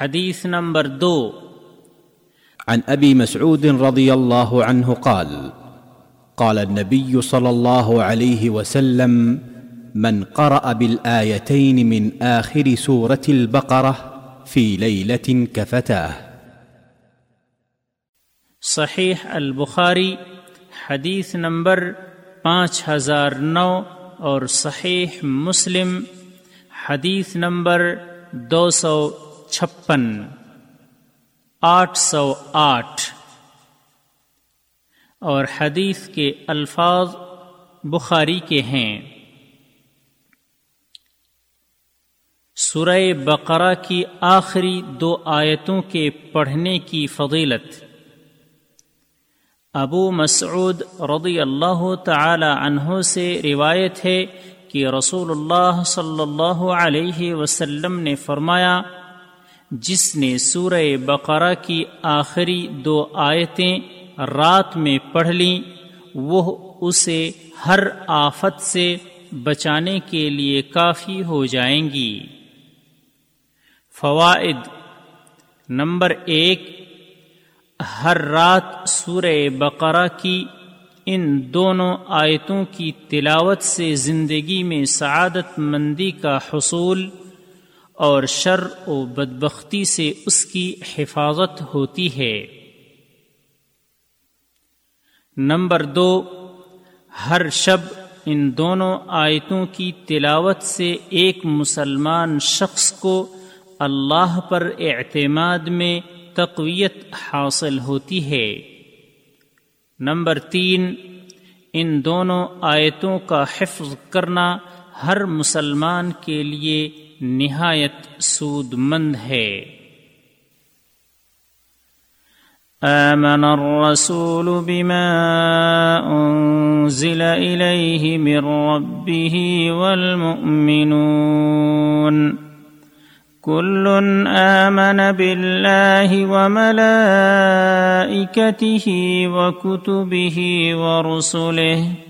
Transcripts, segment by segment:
حدیث نمبر دو۔ عن ابي مسعود رضي الله عنه قال قال النبي صلى الله عليه وسلم من قرا بالايتين من اخر سوره البقره في ليله كفتاه صحیح البخاری حدیث نمبر پانچ ہزار نو اور صحیح مسلم حدیث نمبر دو سو چھپن، آٹھ سو آٹھ۔ اور حدیث کے الفاظ بخاری کے ہیں۔ سورہ بقرہ کی آخری دو آیتوں کے پڑھنے کی فضیلت۔ ابو مسعود رضی اللہ تعالی عنہ سے روایت ہے کہ رسول اللہ صلی اللہ علیہ وسلم نے فرمایا جس نے سورہ بقرہ کی آخری دو آیتیں رات میں پڑھ لیں، وہ اسے ہر آفت سے بچانے کے لیے کافی ہو جائیں گی۔ فوائد نمبر ایک، ہر رات سورہ بقرہ کی ان دونوں آیتوں کی تلاوت سے زندگی میں سعادت مندی کا حصول اور شر و بدبختی سے اس کی حفاظت ہوتی ہے۔ نمبر دو، ہر شب ان دونوں آیتوں کی تلاوت سے ایک مسلمان شخص کو اللہ پر اعتماد میں تقویت حاصل ہوتی ہے۔ نمبر تین، ان دونوں آیتوں کا حفظ کرنا ہر مسلمان کے لیے نہایت سود مند ہے۔ آمن الرسول بما أنزل إليه من ربه والمؤمنون۔ كل آمن بالله وملائكته وكتبه ورسله۔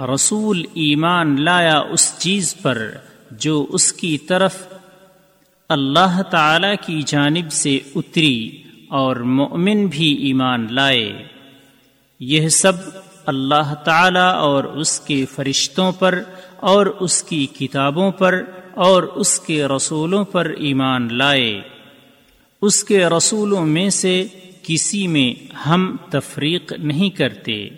رسول ایمان لایا اس چیز پر جو اس کی طرف اللہ تعالی کی جانب سے اتری اور مؤمن بھی ایمان لائے۔ یہ سب اللہ تعالی اور اس کے فرشتوں پر اور اس کی کتابوں پر اور اس کے رسولوں پر ایمان لائے۔ اس کے رسولوں میں سے کسی میں ہم تفریق نہیں کرتے۔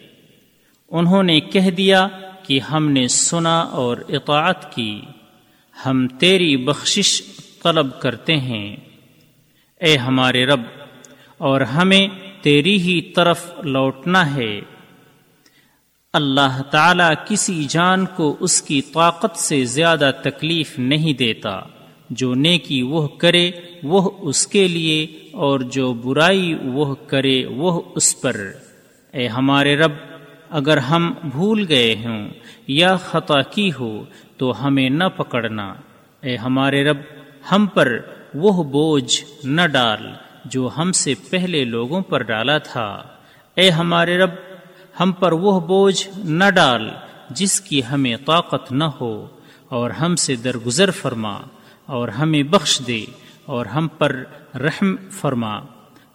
انہوں نے کہہ دیا کہ ہم نے سنا اور اطاعت کی۔ ہم تیری بخشش طلب کرتے ہیں۔ اے ہمارے رب، اور ہمیں تیری ہی طرف لوٹنا ہے۔ اللہ تعالی کسی جان کو اس کی طاقت سے زیادہ تکلیف نہیں دیتا۔ جو نیکی وہ کرے، وہ اس کے لیے، اور جو برائی وہ کرے، وہ اس پر۔ اے ہمارے رب اگر ہم بھول گئے ہوں یا خطا کی ہو تو ہمیں نہ پکڑنا۔ اے ہمارے رب، ہم پر وہ بوجھ نہ ڈال جو ہم سے پہلے لوگوں پر ڈالا تھا۔ اے ہمارے رب، ہم پر وہ بوجھ نہ ڈال جس کی ہمیں طاقت نہ ہو، اور ہم سے درگزر فرما اور ہمیں بخش دے اور ہم پر رحم فرما۔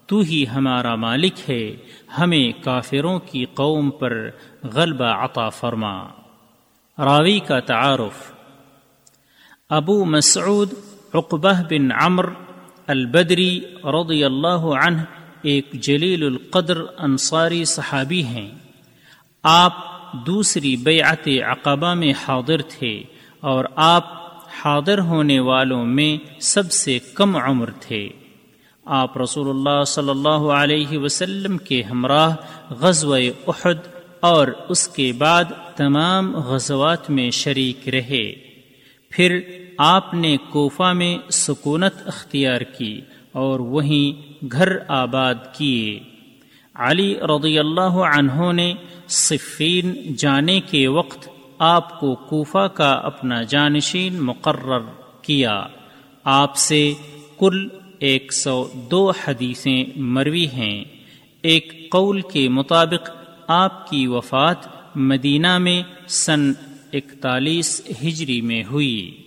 تو ہی ہمارا مالک ہے، ہمیں کافروں کی قوم پر غلبہ عطا فرما۔ راوی کا تعارف۔ ابو مسعود عقبہ بن عمر البدری رضی اللہ عنہ ایک جلیل القدر انصاری صحابی ہیں۔ آپ دوسری بیعت عقبہ میں حاضر تھے اور آپ حاضر ہونے والوں میں سب سے کم عمر تھے۔ آپ رسول اللہ صلی اللہ علیہ وسلم کے ہمراہ غزو احد اور اس کے بعد تمام غزوات میں شریک رہے۔ پھر آپ نے کوفہ میں سکونت اختیار کی اور وہیں گھر آباد کیے۔ علی رضی اللہ عنہ نے صفین جانے کے وقت آپ کو کوفہ کا اپنا جانشین مقرر کیا۔ آپ سے کل ایک سو دو حدیثیں مروی ہیں۔ ایک قول کے مطابق آپ کی وفات مدینہ میں سن اکتالیس ہجری میں ہوئی۔